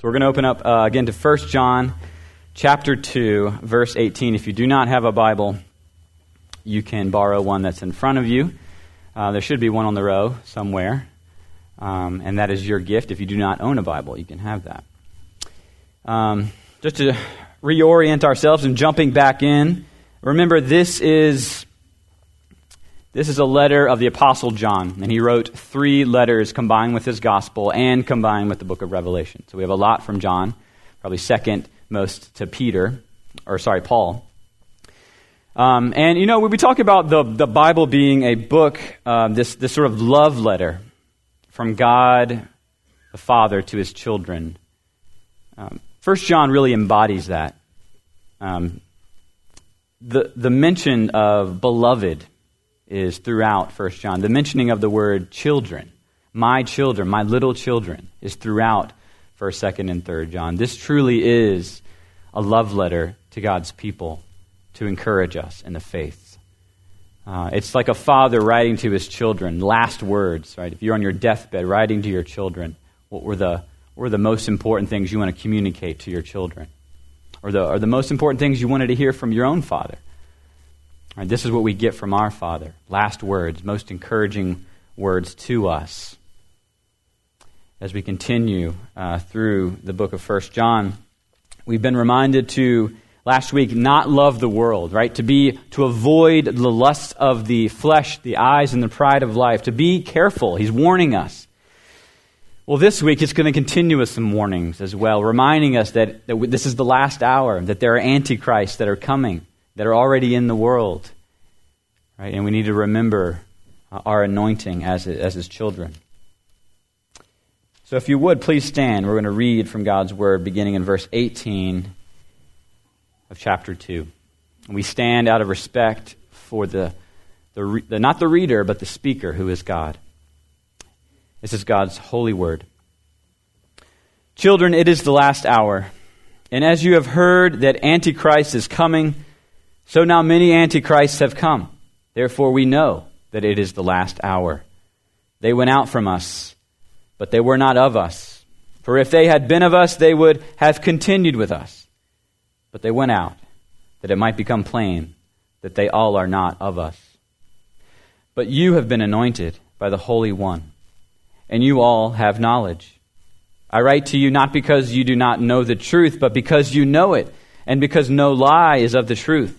So we're going to open up uh, again to 1 John chapter 2, verse 18. If you do not have a Bible, you can borrow one that's in front of you. Uh, there should be one on the row somewhere, um, and that is your gift. If you do not own a Bible, you can have that. Um, just to reorient ourselves and jumping back in, remember this is this is a letter of the Apostle John, and he wrote three letters combined with his gospel and combined with the book of Revelation. So we have a lot from John, probably second most to Peter, or sorry, Paul. Um, and you know, when we talk about the, the Bible being a book, uh, this, this sort of love letter from God the Father to his children, um, First John really embodies that. Um, the, the mention of beloved is throughout 1 John. The mentioning of the word children, my children, my little children, is throughout 1st, 2nd, and 3rd John. This truly is a love letter to God's people to encourage us in the faith. Uh, it's like a father writing to his children, last words, right? If you're on your deathbed, writing to your children, what were the, what were the most important things you want to communicate to your children? Or the, or the most important things you wanted to hear from your own father? Right, this is what we get from our Father. Last words, most encouraging words to us. As we continue uh, through the book of First John, we've been reminded to last week not love the world, right? To be to avoid the lusts of the flesh, the eyes, and the pride of life. To be careful. He's warning us. Well, this week it's going to continue with some warnings as well, reminding us that, that this is the last hour, that there are antichrists that are coming that are already in the world. Right? And we need to remember our anointing as, as his children. So, if you would, please stand. We're going to read from God's word beginning in verse 18 of chapter 2. And we stand out of respect for the, the, the, not the reader, but the speaker, who is God. This is God's holy word. Children, it is the last hour. And as you have heard that Antichrist is coming, so now many antichrists have come. Therefore, we know that it is the last hour. They went out from us, but they were not of us. For if they had been of us, they would have continued with us. But they went out, that it might become plain that they all are not of us. But you have been anointed by the Holy One, and you all have knowledge. I write to you not because you do not know the truth, but because you know it, and because no lie is of the truth.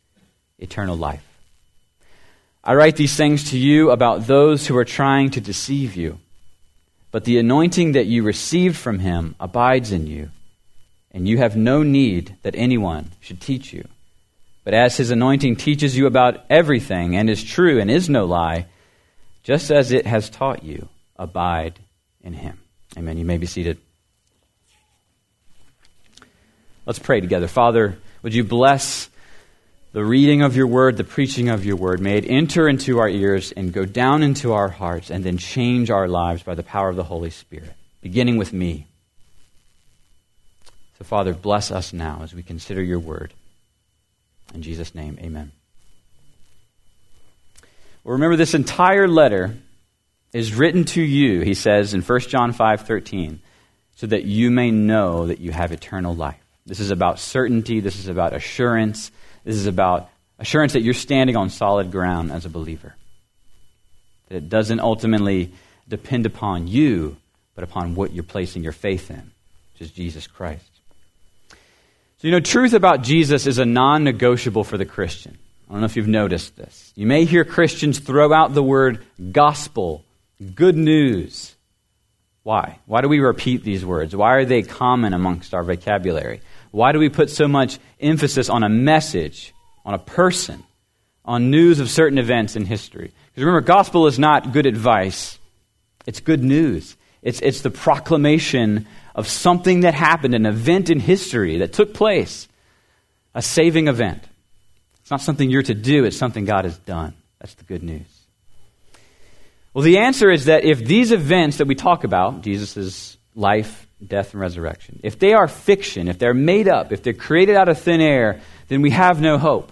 eternal life. I write these things to you about those who are trying to deceive you. But the anointing that you received from him abides in you, and you have no need that anyone should teach you. But as his anointing teaches you about everything and is true and is no lie, just as it has taught you, abide in him. Amen. You may be seated. Let's pray together. Father, would you bless the reading of your word, the preaching of your word, may it enter into our ears and go down into our hearts and then change our lives by the power of the Holy Spirit, beginning with me. So, Father, bless us now as we consider your word. In Jesus' name, amen. Well, remember, this entire letter is written to you, he says in 1 John 5 13, so that you may know that you have eternal life. This is about certainty, this is about assurance. This is about assurance that you're standing on solid ground as a believer. That it doesn't ultimately depend upon you, but upon what you're placing your faith in, which is Jesus Christ. So, you know, truth about Jesus is a non negotiable for the Christian. I don't know if you've noticed this. You may hear Christians throw out the word gospel, good news. Why? Why do we repeat these words? Why are they common amongst our vocabulary? Why do we put so much emphasis on a message, on a person, on news of certain events in history? Because remember, gospel is not good advice, it's good news. It's, it's the proclamation of something that happened, an event in history that took place, a saving event. It's not something you're to do, it's something God has done. That's the good news. Well, the answer is that if these events that we talk about, Jesus' life, death, and resurrection, if they are fiction, if they're made up, if they're created out of thin air, then we have no hope.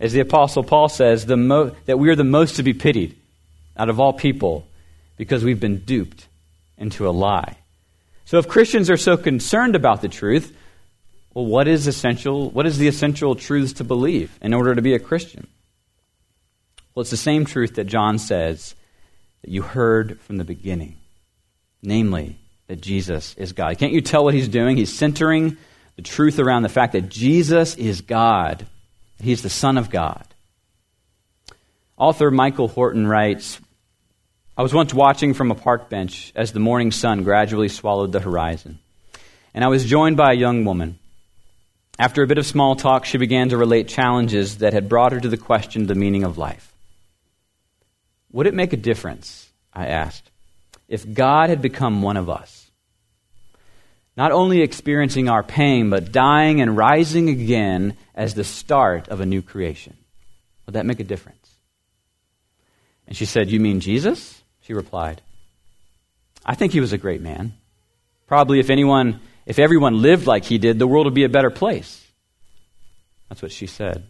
As the Apostle Paul says, mo- that we are the most to be pitied out of all people because we've been duped into a lie. So if Christians are so concerned about the truth, well, what is essential? What is the essential truths to believe in order to be a Christian? Well, it's the same truth that John says that you heard from the beginning, namely that Jesus is God. Can't you tell what he's doing? He's centering the truth around the fact that Jesus is God. He's the Son of God. Author Michael Horton writes I was once watching from a park bench as the morning sun gradually swallowed the horizon, and I was joined by a young woman. After a bit of small talk, she began to relate challenges that had brought her to the question of the meaning of life. Would it make a difference, I asked, if God had become one of us? Not only experiencing our pain, but dying and rising again as the start of a new creation. Would that make a difference? And she said, You mean Jesus? She replied, I think he was a great man. Probably if anyone, if everyone lived like he did, the world would be a better place. That's what she said.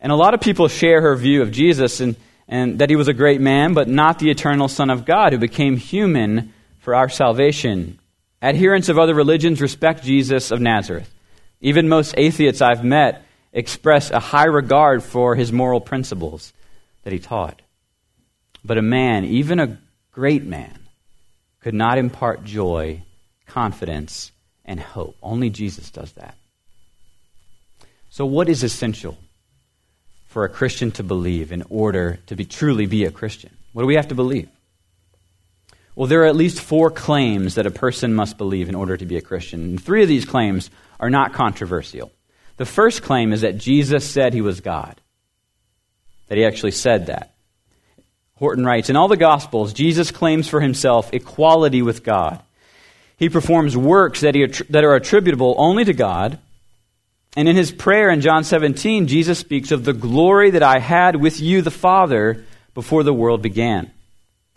And a lot of people share her view of Jesus and, and that he was a great man, but not the eternal Son of God who became human for our salvation. Adherents of other religions respect Jesus of Nazareth. Even most atheists I've met express a high regard for his moral principles that he taught. But a man, even a great man, could not impart joy, confidence, and hope. Only Jesus does that. So, what is essential for a Christian to believe in order to be truly be a Christian? What do we have to believe? Well, there are at least four claims that a person must believe in order to be a Christian. And three of these claims are not controversial. The first claim is that Jesus said he was God, that he actually said that. Horton writes In all the Gospels, Jesus claims for himself equality with God. He performs works that, he, that are attributable only to God. And in his prayer in John 17, Jesus speaks of the glory that I had with you, the Father, before the world began.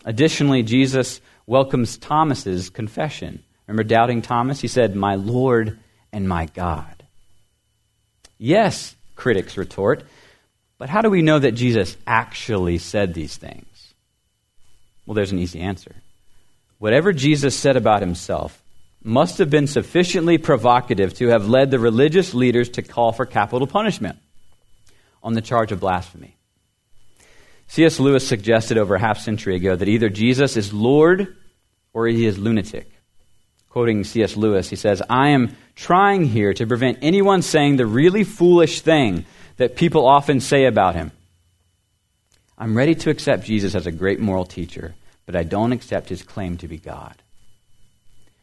Additionally, Jesus welcomes Thomas's confession. Remember doubting Thomas? He said, My Lord and my God. Yes, critics retort, but how do we know that Jesus actually said these things? Well, there's an easy answer. Whatever Jesus said about himself must have been sufficiently provocative to have led the religious leaders to call for capital punishment on the charge of blasphemy. C.S. Lewis suggested over a half century ago that either Jesus is Lord or he is lunatic. Quoting C.S. Lewis, he says, I am trying here to prevent anyone saying the really foolish thing that people often say about him. I'm ready to accept Jesus as a great moral teacher, but I don't accept his claim to be God.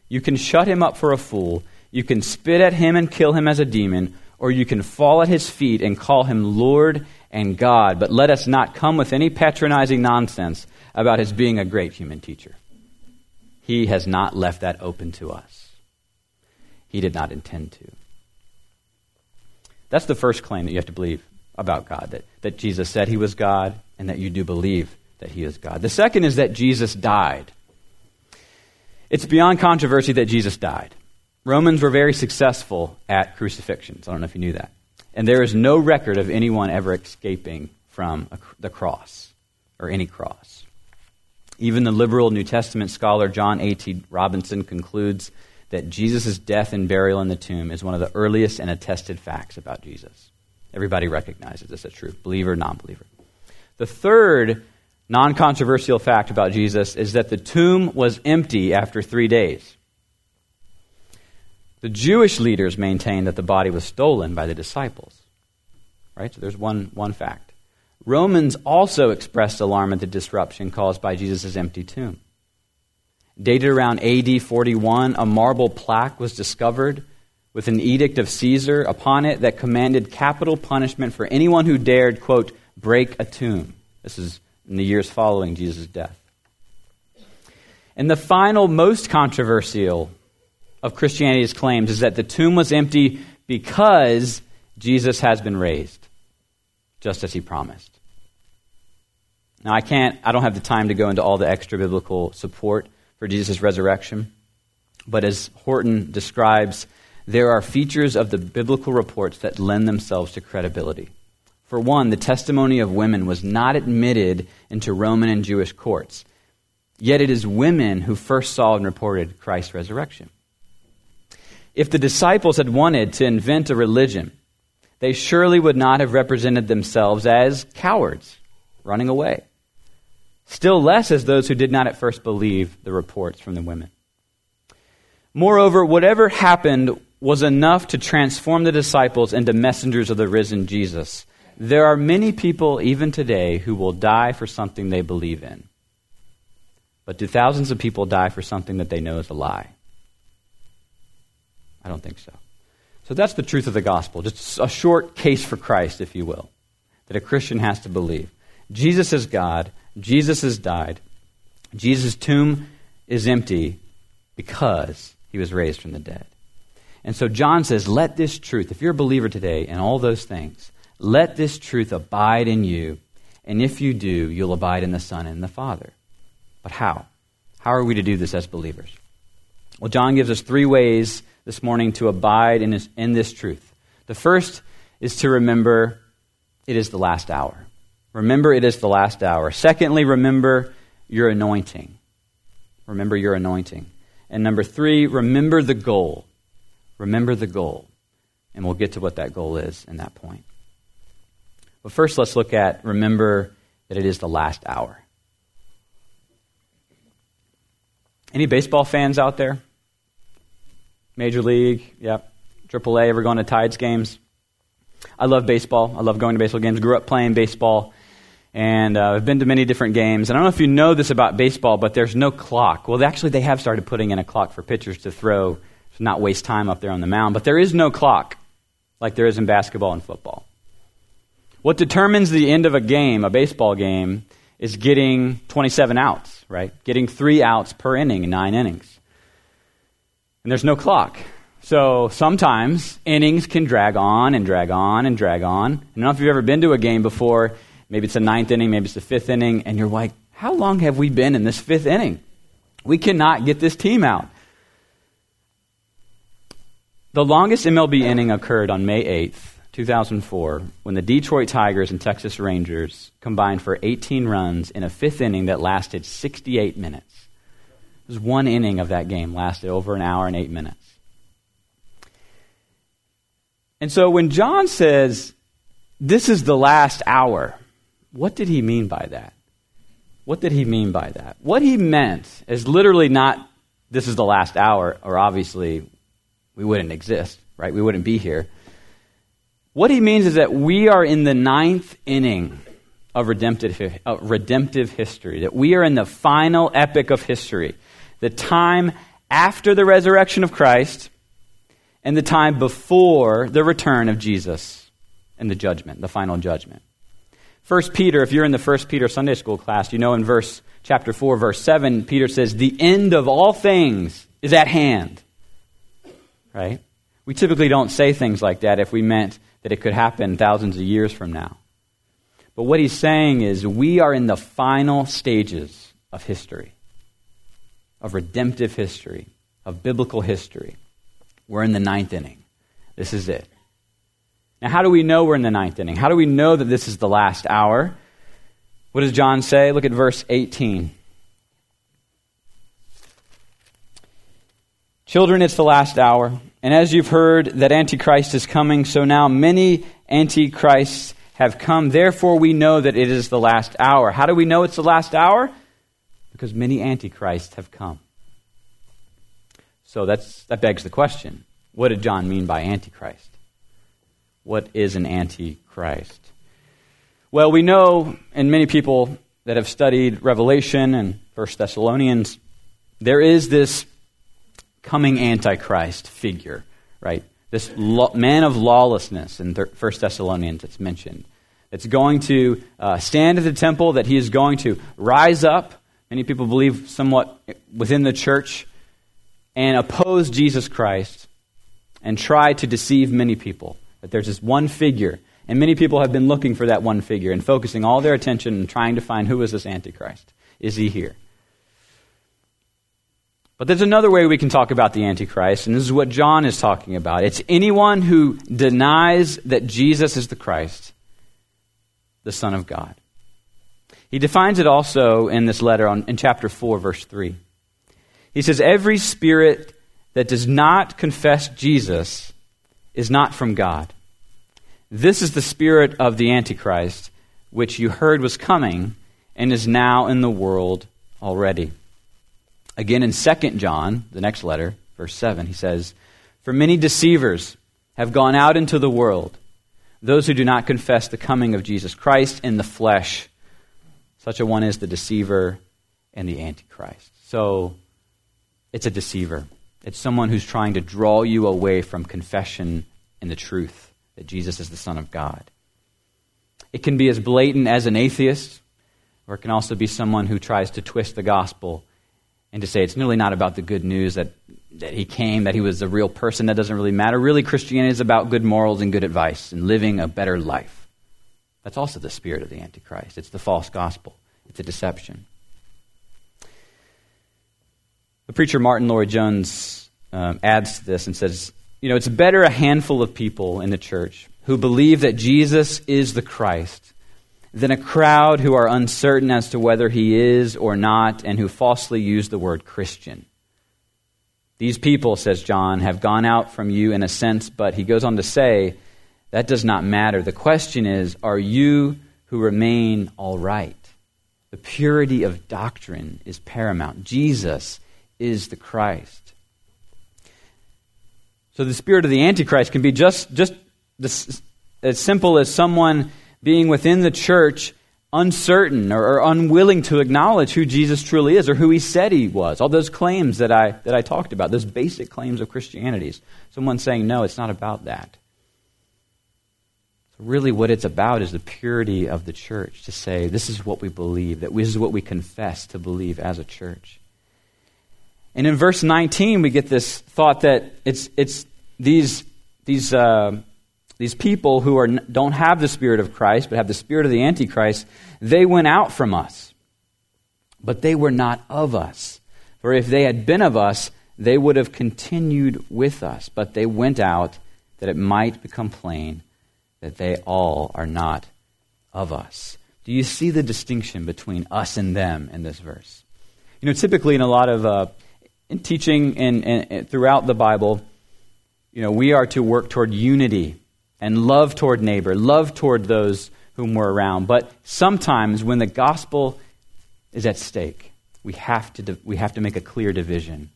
You can shut him up for a fool, you can spit at him and kill him as a demon, or you can fall at his feet and call him Lord and God, but let us not come with any patronizing nonsense about his being a great human teacher. He has not left that open to us. He did not intend to. That's the first claim that you have to believe about God that, that Jesus said he was God and that you do believe that he is God. The second is that Jesus died. It's beyond controversy that Jesus died. Romans were very successful at crucifixions. I don't know if you knew that. And there is no record of anyone ever escaping from a, the cross or any cross. Even the liberal New Testament scholar John A.T. Robinson concludes that Jesus' death and burial in the tomb is one of the earliest and attested facts about Jesus. Everybody recognizes this as true, believer, non believer. The third non controversial fact about Jesus is that the tomb was empty after three days. The Jewish leaders maintained that the body was stolen by the disciples. Right? So there's one, one fact. Romans also expressed alarm at the disruption caused by Jesus' empty tomb. Dated around AD 41, a marble plaque was discovered with an edict of Caesar upon it that commanded capital punishment for anyone who dared, quote, break a tomb. This is in the years following Jesus' death. And the final, most controversial of Christianity's claims is that the tomb was empty because Jesus has been raised, just as he promised. Now, I can't, I don't have the time to go into all the extra biblical support for Jesus' resurrection, but as Horton describes, there are features of the biblical reports that lend themselves to credibility. For one, the testimony of women was not admitted into Roman and Jewish courts. Yet it is women who first saw and reported Christ's resurrection. If the disciples had wanted to invent a religion, they surely would not have represented themselves as cowards running away. Still less as those who did not at first believe the reports from the women. Moreover, whatever happened was enough to transform the disciples into messengers of the risen Jesus. There are many people, even today, who will die for something they believe in. But do thousands of people die for something that they know is a lie? I don't think so. So that's the truth of the gospel. Just a short case for Christ, if you will, that a Christian has to believe. Jesus is God. Jesus has died. Jesus' tomb is empty because he was raised from the dead. And so John says, let this truth, if you're a believer today and all those things, let this truth abide in you. And if you do, you'll abide in the Son and the Father. But how? How are we to do this as believers? Well, John gives us three ways this morning to abide in this, in this truth. The first is to remember it is the last hour. Remember it is the last hour. Secondly, remember your anointing. Remember your anointing. And number three, remember the goal. Remember the goal. And we'll get to what that goal is in that point. But first, let's look at remember that it is the last hour. Any baseball fans out there? Major League, yep. Triple A, ever going to Tides games? I love baseball. I love going to baseball games. Grew up playing baseball. And uh, I've been to many different games. And I don't know if you know this about baseball, but there's no clock. Well, actually, they have started putting in a clock for pitchers to throw, to not waste time up there on the mound. But there is no clock like there is in basketball and football. What determines the end of a game, a baseball game, is getting 27 outs, right? Getting three outs per inning in nine innings. And there's no clock. So sometimes innings can drag on and drag on and drag on. I don't know if you've ever been to a game before. Maybe it's the ninth inning, maybe it's the fifth inning, and you're like, how long have we been in this fifth inning? We cannot get this team out. The longest MLB inning occurred on May 8th, 2004, when the Detroit Tigers and Texas Rangers combined for 18 runs in a fifth inning that lasted 68 minutes. Was one inning of that game lasted over an hour and eight minutes. And so when John says, this is the last hour, what did he mean by that? What did he mean by that? What he meant is literally not, this is the last hour, or obviously we wouldn't exist, right? We wouldn't be here. What he means is that we are in the ninth inning of redemptive, of redemptive history, that we are in the final epic of history, the time after the resurrection of Christ and the time before the return of Jesus and the judgment, the final judgment. First Peter, if you're in the First Peter Sunday school class, you know in verse chapter 4, verse 7, Peter says, The end of all things is at hand. Right? We typically don't say things like that if we meant that it could happen thousands of years from now. But what he's saying is we are in the final stages of history, of redemptive history, of biblical history. We're in the ninth inning. This is it. Now, how do we know we're in the ninth inning? How do we know that this is the last hour? What does John say? Look at verse 18. Children, it's the last hour. And as you've heard that Antichrist is coming, so now many Antichrists have come. Therefore, we know that it is the last hour. How do we know it's the last hour? Because many Antichrists have come. So that's, that begs the question what did John mean by Antichrist? What is an Antichrist? Well, we know, and many people that have studied Revelation and First Thessalonians, there is this coming Antichrist figure, right? This man of lawlessness in First 1 Thessalonians, it's mentioned. It's going to uh, stand at the temple, that he is going to rise up Many people believe somewhat within the church and oppose Jesus Christ and try to deceive many people. That there's this one figure, and many people have been looking for that one figure and focusing all their attention and trying to find who is this Antichrist? Is he here? But there's another way we can talk about the Antichrist, and this is what John is talking about. It's anyone who denies that Jesus is the Christ, the Son of God. He defines it also in this letter on, in chapter 4, verse 3. He says, Every spirit that does not confess Jesus is not from God. This is the spirit of the Antichrist, which you heard was coming and is now in the world already. Again, in 2 John, the next letter, verse 7, he says, For many deceivers have gone out into the world, those who do not confess the coming of Jesus Christ in the flesh. Such a one is the deceiver and the Antichrist. So, it's a deceiver. It's someone who's trying to draw you away from confession and the truth that Jesus is the Son of God. It can be as blatant as an atheist, or it can also be someone who tries to twist the gospel and to say it's really not about the good news that, that he came, that he was a real person, that doesn't really matter. Really, Christianity is about good morals and good advice and living a better life. That's also the spirit of the Antichrist. It's the false gospel, it's a deception. The preacher Martyn Lloyd-Jones um, adds to this and says, you know, it's better a handful of people in the church who believe that Jesus is the Christ than a crowd who are uncertain as to whether he is or not and who falsely use the word Christian. These people, says John, have gone out from you in a sense, but he goes on to say, that does not matter. The question is, are you who remain all right? The purity of doctrine is paramount. Jesus is the Christ. So the spirit of the Antichrist can be just, just this, as simple as someone being within the church uncertain or, or, unwilling to acknowledge who Jesus truly is or who he said he was. All those claims that I, that I talked about, those basic claims of Christianity. Someone saying, no, it's not about that. Really, what it's about is the purity of the church to say, this is what we believe, that this is what we confess to believe as a church. And in verse 19, we get this thought that it's, it's these, these, uh, these people who are, don't have the Spirit of Christ, but have the Spirit of the Antichrist, they went out from us. But they were not of us. For if they had been of us, they would have continued with us. But they went out that it might become plain that they all are not of us. Do you see the distinction between us and them in this verse? You know, typically in a lot of uh, in teaching and, and, and throughout the Bible, you know, we are to work toward unity and love toward neighbor, love toward those whom we're around. But sometimes when the gospel is at stake, we have to, we have to make a clear division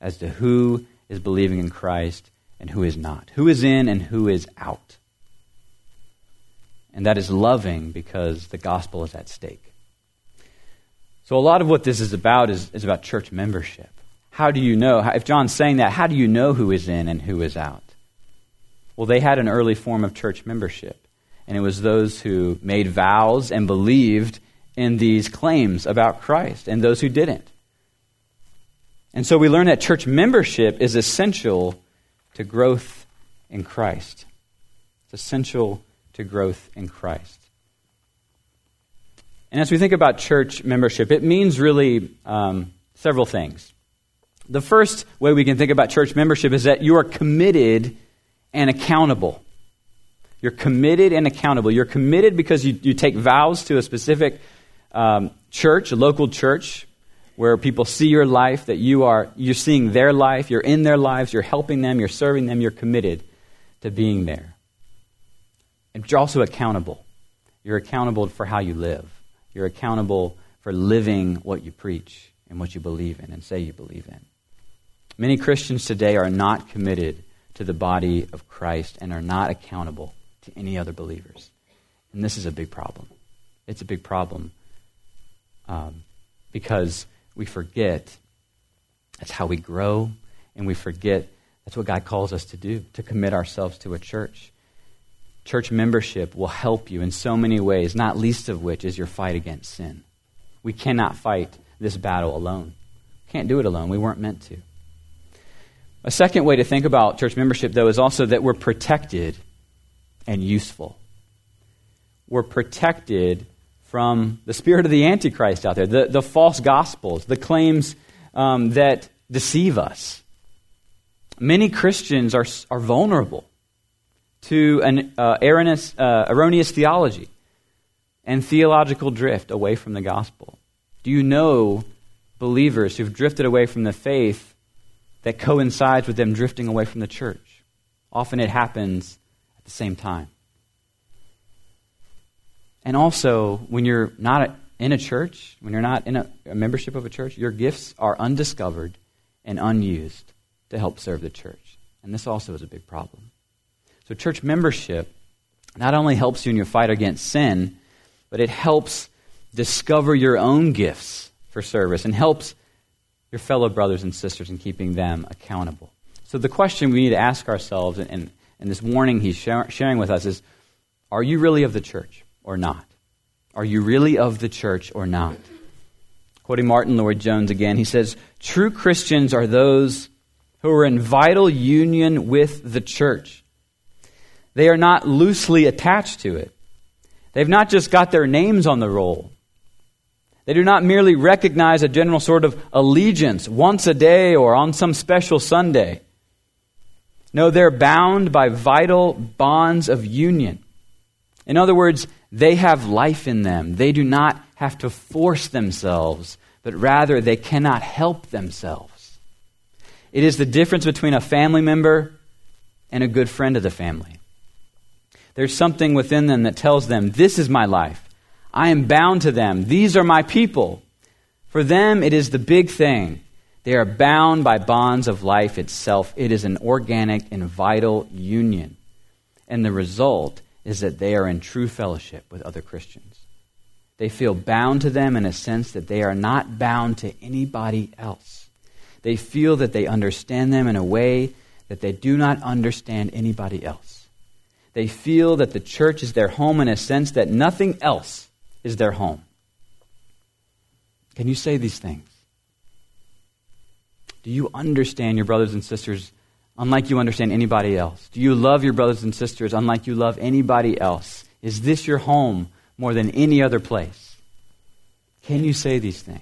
as to who is believing in Christ and who is not, who is in and who is out. And that is loving because the gospel is at stake. So, a lot of what this is about is, is about church membership. How do you know? If John's saying that, how do you know who is in and who is out? Well, they had an early form of church membership, and it was those who made vows and believed in these claims about Christ, and those who didn't. And so we learn that church membership is essential to growth in Christ. It's essential growth in Christ. And as we think about church membership, it means really um, several things. The first way we can think about church membership is that you are committed and accountable. You're committed and accountable. You're committed because you, you take vows to a specific um, church, a local church, where people see your life, that you are you're seeing their life, you're in their lives, you're helping them, you're serving them, you're committed to being there. And you're also accountable. You're accountable for how you live. You're accountable for living what you preach and what you believe in and say you believe in. Many Christians today are not committed to the body of Christ and are not accountable to any other believers. And this is a big problem. It's a big problem um, because we forget that's how we grow, and we forget that's what God calls us to do to commit ourselves to a church. Church membership will help you in so many ways, not least of which is your fight against sin. We cannot fight this battle alone. Can't do it alone. We weren't meant to. A second way to think about church membership, though, is also that we're protected and useful. We're protected from the spirit of the Antichrist out there, the, the false gospels, the claims um, that deceive us. Many Christians are, are vulnerable to an uh, erroneous, uh, erroneous theology and theological drift away from the gospel. Do you know believers who've drifted away from the faith that coincides with them drifting away from the church? Often it happens at the same time. And also, when you're not in a church, when you're not in a, a, membership of a church, your gifts are undiscovered and unused to help serve the church. And this also is a big problem. So, church membership not only helps you in your fight against sin, but it helps discover your own gifts for service and helps your fellow brothers and sisters in keeping them accountable. So, the question we need to ask ourselves, and, and, and this warning he's sharing with us, is are you really of the church? or not? Are you really of the church or not? Quoting Martyn Lloyd-Jones again, he says, True Christians are those who are in vital union with the church. They are not loosely attached to it. They've not just got their names on the roll. They do not merely recognize a general sort of allegiance once a day or on some special Sunday. No, they're bound by vital bonds of union. In other words, they have life in them. They do not have to force themselves, but rather they cannot help themselves. It is the difference between a family member and a good friend of the family. There's something within them that tells them, This is my life. I am bound to them. These are my people. For them, it is the big thing. They are bound by bonds of life itself. It is an organic and vital union. And the result is that they are in true fellowship with other Christians. They feel bound to them in a sense that they are not bound to anybody else. They feel that they understand them in a way that they do not understand anybody else. They feel that the church is their home in a sense that nothing else is their home. Can you say these things? Do you understand your brothers and sisters unlike you understand anybody else? Do you love your brothers and sisters unlike you love anybody else? Is this your home more than any other place? Can you say these things?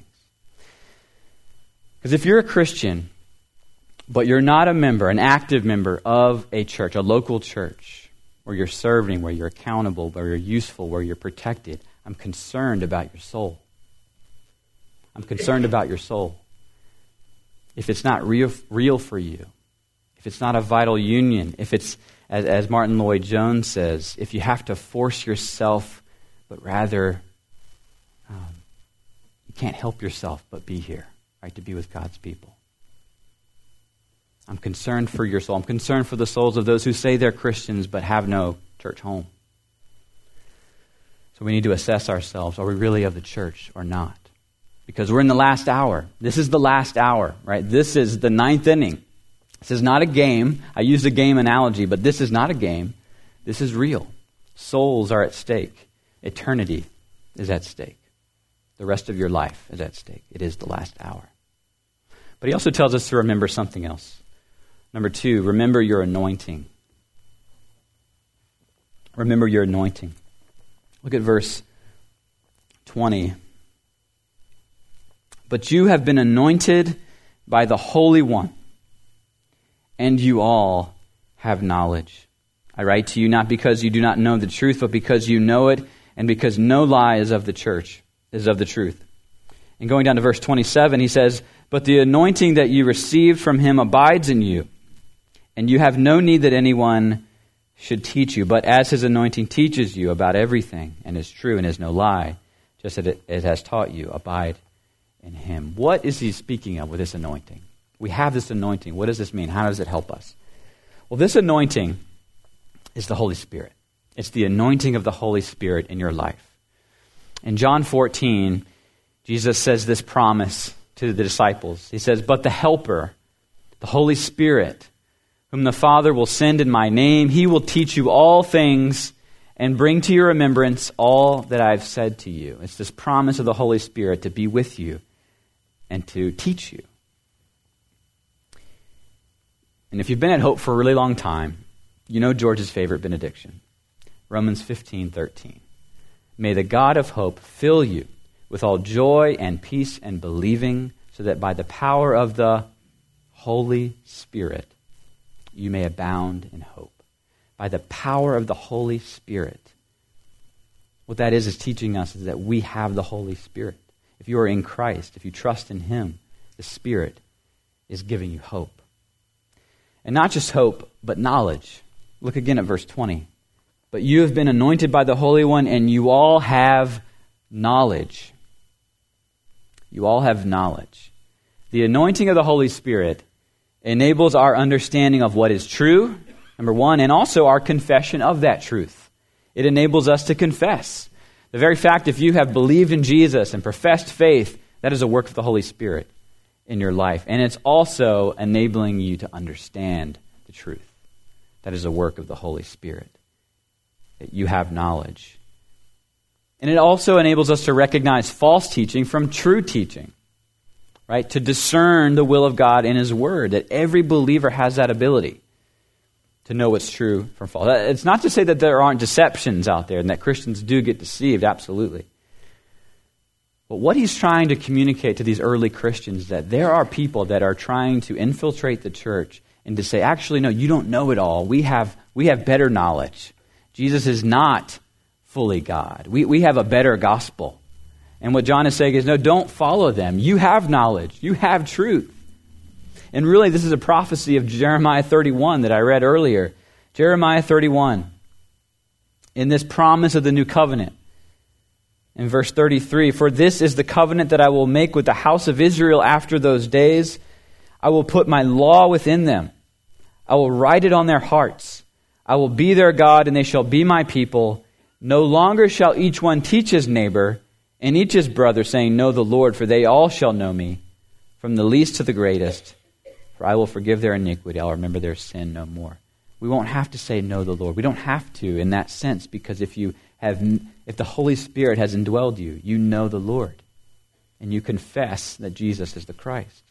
Because if you're a Christian, but you're not a member, an active member of a church, a local church, where you're serving, where you're accountable, where you're useful, where you're protected, I'm concerned about your soul. I'm concerned about your soul. If it's not real, real for you, if it's not a vital union, if it's, as, as Martyn Lloyd-Jones says, if you have to force yourself, but rather um, you can't help yourself but be here, right, to be with God's people. I'm concerned for your soul. I'm concerned for the souls of those who say they're Christians but have no church home. So we need to assess ourselves. Are we really of the church or not? Because we're in the last hour. This is the last hour, right? This is the ninth inning. This is not a game. I use a game analogy, but this is not a game. This is real. Souls are at stake. Eternity is at stake. The rest of your life is at stake. It is the last hour. But he also tells us to remember something else. Number two, remember your anointing. Remember your anointing. Look at verse 20. But you have been anointed by the Holy One and you all have knowledge. I write to you not because you do not know the truth, but because you know it, and because no lie is of the church, is of the truth. And going down to verse 27, he says, But the anointing that you received from him abides in you, and you have no need that anyone should teach you, but as his anointing teaches you about everything, and is true and is no lie, just as it, it has taught you, abide in him. What is he speaking of with this anointing? We have this anointing. What does this mean? How does it help us? Well, this anointing is the Holy Spirit. It's the anointing of the Holy Spirit in your life. In John 14, Jesus says this promise to the disciples. He says, But the Helper, the Holy Spirit, whom the Father will send in my name, he will teach you all things and bring to your remembrance all that I've said to you. It's this promise of the Holy Spirit to be with you and to teach you. And if you've been at Hope for a really long time, you know George's favorite benediction Romans 15 13. May the God of hope fill you with all joy and peace and believing, so that by the power of the Holy Spirit you may abound in hope. By the power of the Holy Spirit. What that is, is teaching us is that we have the Holy Spirit. If you are in Christ, if you trust in Him, the Spirit is giving you hope. And not just hope, but knowledge. Look again at verse 20. But you have been anointed by the Holy One, and you all have knowledge. You all have knowledge. The anointing of the Holy Spirit enables our understanding of what is true, number one, and also our confession of that truth. It enables us to confess. The very fact if you have believed in Jesus and professed faith, that is a work of the Holy Spirit in your life. And it's also enabling you to understand the truth. That is a work of the Holy Spirit. That you have knowledge. And it also enables us to recognize false teaching from true teaching. Right? To discern the will of God in His Word. That every believer has that ability to know what's true from false. Uh, it's not to say that there aren't deceptions out there and that Christians do get deceived, absolutely. But what he's trying to communicate to these early Christians is that there are people that are trying to infiltrate the church and to say, actually, no, you don't know it all. We have, we have better knowledge. Jesus is not fully God. We, we have a better gospel. And what John is saying is, no, don't follow them. You have knowledge, you have truth. And really, this is a prophecy of Jeremiah 31 that I read earlier. Jeremiah 31. In this promise of the new covenant. In verse 33 For this is the covenant that I will make with the house of Israel after those days. I will put my law within them, I will write it on their hearts. I will be their God, and they shall be my people. No longer shall each one teach his neighbor and each his brother, saying, Know the Lord, for they all shall know me, from the least to the greatest. For I will forgive their iniquity. I'll remember their sin no more. We won't have to say know the Lord. We don't have to in that sense because if you have if the Holy Spirit has indwelled you, you know the Lord. And you confess that Jesus is the Christ.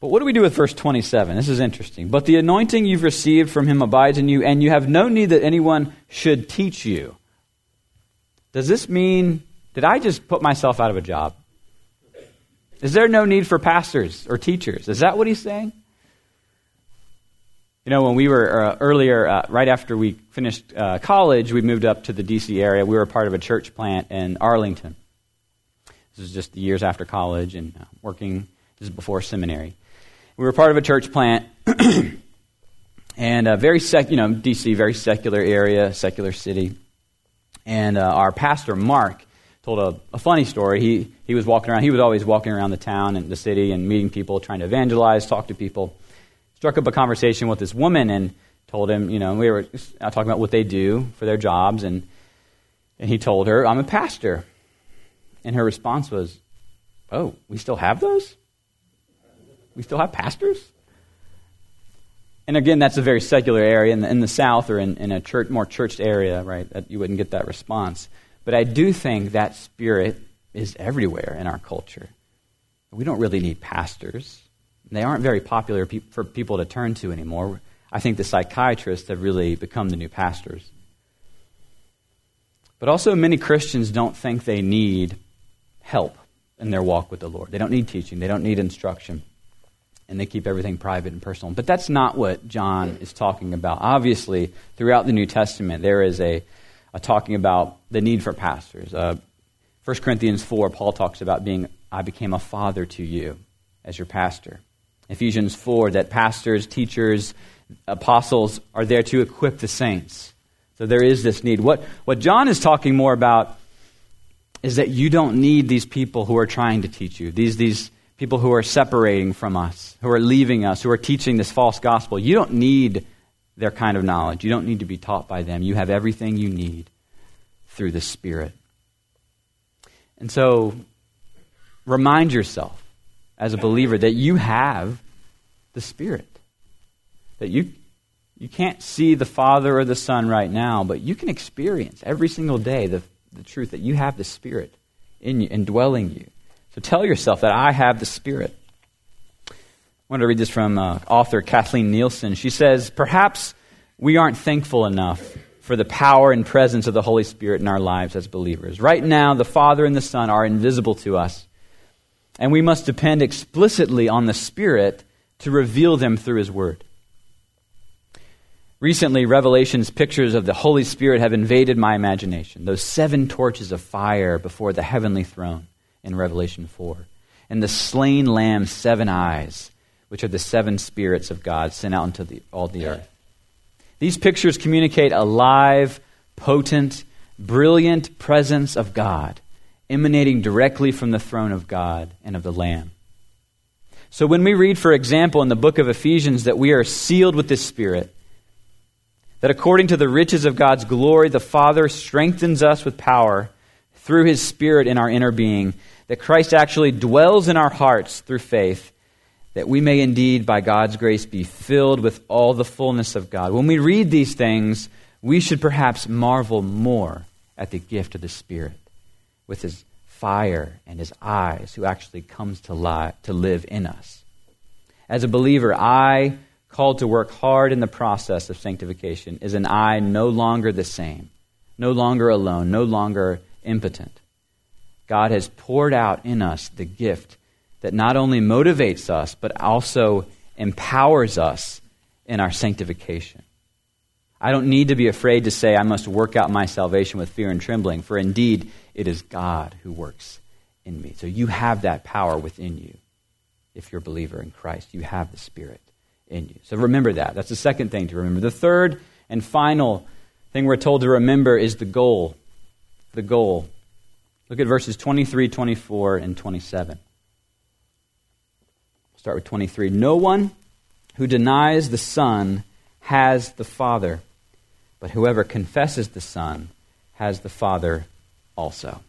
But what do we do with verse 27? This is interesting. But the anointing you've received from him abides in you, and you have no need that anyone should teach you. Does this mean, did I just put myself out of a job? Is there no need for pastors or teachers? Is that what he's saying? You know, when we were uh, earlier, uh, right after we finished uh, college, we moved up to the D.C. area. We were part of a church plant in Arlington. This is just the years after college and uh, working. This is before seminary. We were part of a church plant, and a very sec, you know, D.C. very secular area, secular city. And uh, our pastor Mark told a, a, funny story. He, he was walking around, he was always walking around the town and the city and meeting people, trying to evangelize, talk to people. Struck up a conversation with this woman and told him, you know, we were talking about what they do for their jobs, and, and he told her, I'm a pastor. And her response was, Oh, we still have those? We still have pastors? And again, that's a very secular area in the, in the South or in, in a church, more churched area, right? That you wouldn't get that response. But I do think that spirit is everywhere in our culture. We don't really need pastors. They aren't very popular pe- for people to turn to anymore. I think the psychiatrists have really become the new pastors. But also, many Christians don't think they need help in their walk with the Lord. They don't need teaching, they don't need instruction, and they keep everything private and personal. But that's not what John is talking about. Obviously, throughout the New Testament, there is a uh, talking about the need for pastors. Uh, 1 Corinthians 4, Paul talks about being, I became a father to you as your pastor. Ephesians 4, that pastors, teachers, apostles are there to equip the saints. So there is this need. What, what John is talking more about is that you don't need these people who are trying to teach you, these, these people who are separating from us, who are leaving us, who are teaching this false gospel. You don't need their kind of knowledge. You don't need to be taught by them. You have everything you need through the Spirit. And so, remind yourself as a believer that you have the Spirit. That you, you can't see the Father or the Son right now, but you can experience every single day the, the truth that you have the Spirit in you, indwelling you, So tell yourself that I have the Spirit. I want to read this from uh, author Kathleen Nielsen. She says, Perhaps we aren't thankful enough for the power and presence of the Holy Spirit in our lives as believers. Right now, the Father and the Son are invisible to us, and we must depend explicitly on the Spirit to reveal them through His Word. Recently, Revelation's pictures of the Holy Spirit have invaded my imagination. Those seven torches of fire before the heavenly throne in Revelation 4, and the slain lamb's seven eyes, which are the seven spirits of God sent out into the, all the earth. These pictures communicate a live, potent, brilliant presence of God emanating directly from the throne of God and of the Lamb. So when we read, for example, in the book of Ephesians that we are sealed with the Spirit, that according to the riches of God's glory, the Father strengthens us with power through his Spirit in our inner being, that Christ actually dwells in our hearts through faith, that we may indeed, by God's grace, be filled with all the fullness of God. When we read these things, we should perhaps marvel more at the gift of the Spirit with his fire and his eyes, who actually comes to, to live in us. As a believer, I, called to work hard in the process of sanctification, is an I no longer the same, no longer alone, no longer impotent. God has poured out in us the gift that not only motivates us, but also empowers us in our sanctification. I don't need to be afraid to say I must work out my salvation with fear and trembling, for indeed it is God who works in me. So you have that power within you. If you're a believer in Christ, you have the Spirit in you. So remember that. That's the second thing to remember. The third and final thing we're told to remember is the goal. The goal. Look at verses 23, 24, and 27. We'll start with 23. No one who denies the Son has the Father, but whoever confesses the Son has the Father also.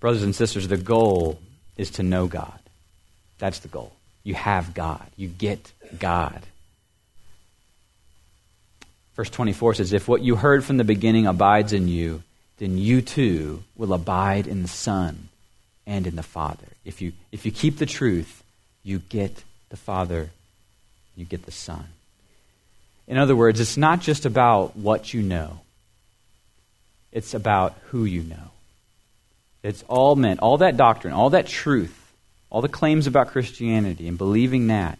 Brothers and sisters, the goal is to know God. That's the goal. You have God, you get God. Verse 24 says, If what you heard from the beginning abides in you, then you too will abide in the Son and in the Father. If you, if you keep the truth, you get the Father, you get the Son. In other words, it's not just about what you know, it's about who you know. It's all meant, all that doctrine, all that truth, all the claims about Christianity and believing that.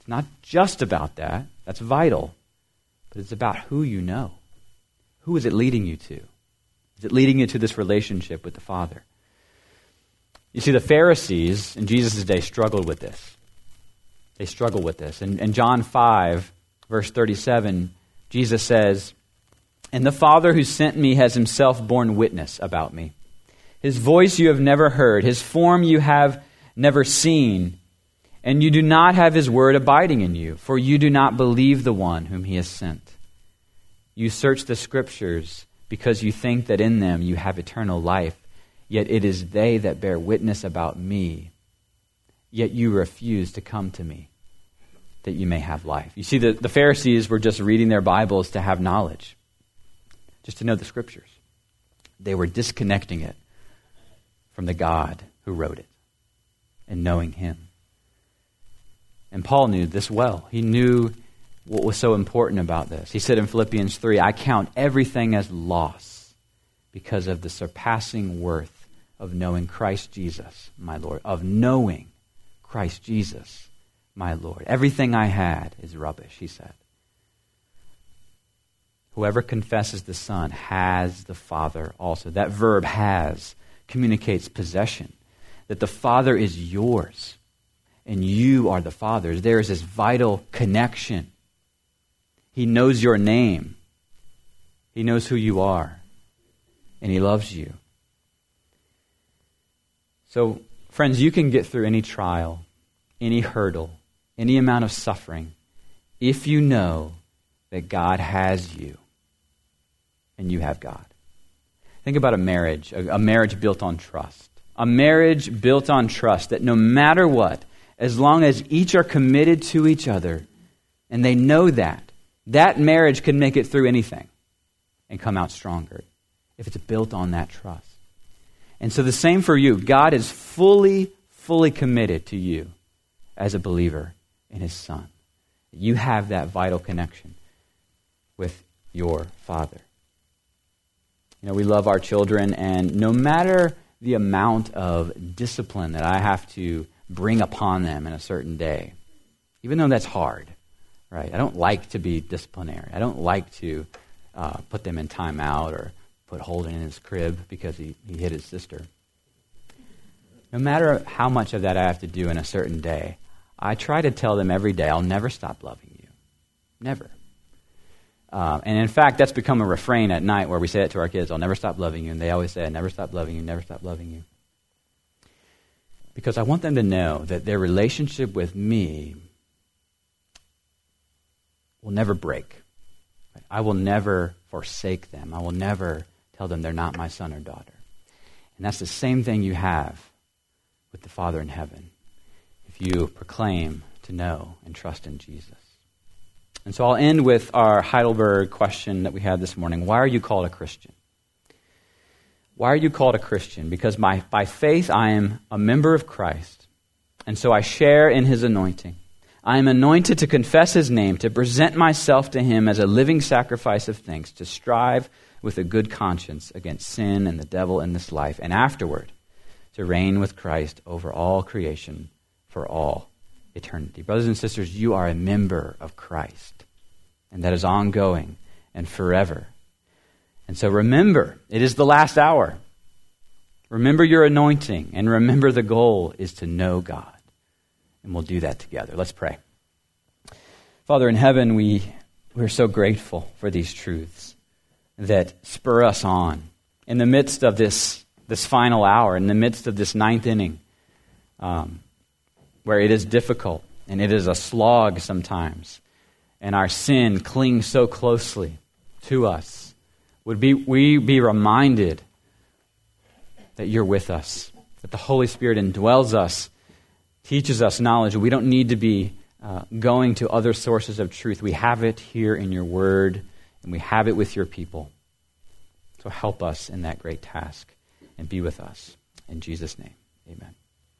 It's not just about that, that's vital, but it's about who you know. Who is it leading you to? Is it leading you to this relationship with the Father? You see, the Pharisees in Jesus' day struggled with this. They struggle with this. In, in John 5, verse 37, Jesus says, and the Father who sent me has himself borne witness about me. His voice you have never heard, his form you have never seen, and you do not have his word abiding in you, for you do not believe the one whom he has sent. You search the scriptures because you think that in them you have eternal life, yet it is they that bear witness about me. Yet you refuse to come to me that you may have life. You see, the, the Pharisees were just reading their Bibles to have knowledge just to know the scriptures. They were disconnecting it from the God who wrote it and knowing Him. And Paul knew this well. He knew what was so important about this. He said in Philippians 3 I count everything as loss because of the surpassing worth of knowing Christ Jesus, my Lord, of knowing Christ Jesus, my Lord. Everything I had is rubbish, he said. Whoever confesses the Son has the Father also. That verb has communicates possession, that the Father is yours and you are the Father's. There is this vital connection. He knows your name, He knows who you are, and He loves you. So, friends, you can get through any trial, any hurdle, any amount of suffering if you know that God has you and you have God. Think about a marriage, a, marriage built on trust. A marriage built on trust that no matter what, as long as each are committed to each other and they know that, that marriage can make it through anything and come out stronger if it's built on that trust. And so the same for you. God is fully, fully committed to you as a believer in his Son. You have that vital connection with your Father. You know, we love our children, and no matter the amount of discipline that I have to bring upon them in a certain day, even though that's hard, right? I don't like to be disciplinary. I don't like to uh, put them in timeout or put Holden in his crib because he, he hit his sister. No matter how much of that I have to do in a certain day, I try to tell them every day, I'll never stop loving you. Never. Uh, and in fact, that's become a refrain at night where we say it to our kids, I'll never stop loving you. And they always say, I never stop loving you, never stop loving you. Because I want them to know that their relationship with me will never break. I will never forsake them. I will never tell them they're not my son or daughter. And that's the same thing you have with the Father in heaven if you proclaim to know and trust in Jesus. And so I'll end with our Heidelberg question that we had this morning. Why are you called a Christian? Why are you called a Christian? Because my, by faith I am a member of Christ, and so I share in his anointing. I am anointed to confess his name, to present myself to him as a living sacrifice of thanks, to strive with a good conscience against sin and the devil in this life, and afterward to reign with Christ over all creation for all eternity. Brothers and sisters, you are a member of Christ, and that is ongoing and forever. And so remember, it is the last hour. Remember your anointing, and remember the goal is to know God. And we'll do that together. Let's pray. Father in heaven, we, we're so grateful for these truths that spur us on. In the midst of this, this final hour, in the midst of this ninth inning, um, where it is difficult and it is a slog sometimes, and our sin clings so closely to us, would be, we be reminded that you're with us, that the Holy Spirit indwells us teaches us knowledge. We don't need to be uh, going to other sources of truth. We have it here in your word, and we have it with your people. So help us in that great task and be with us. In Jesus' name, amen.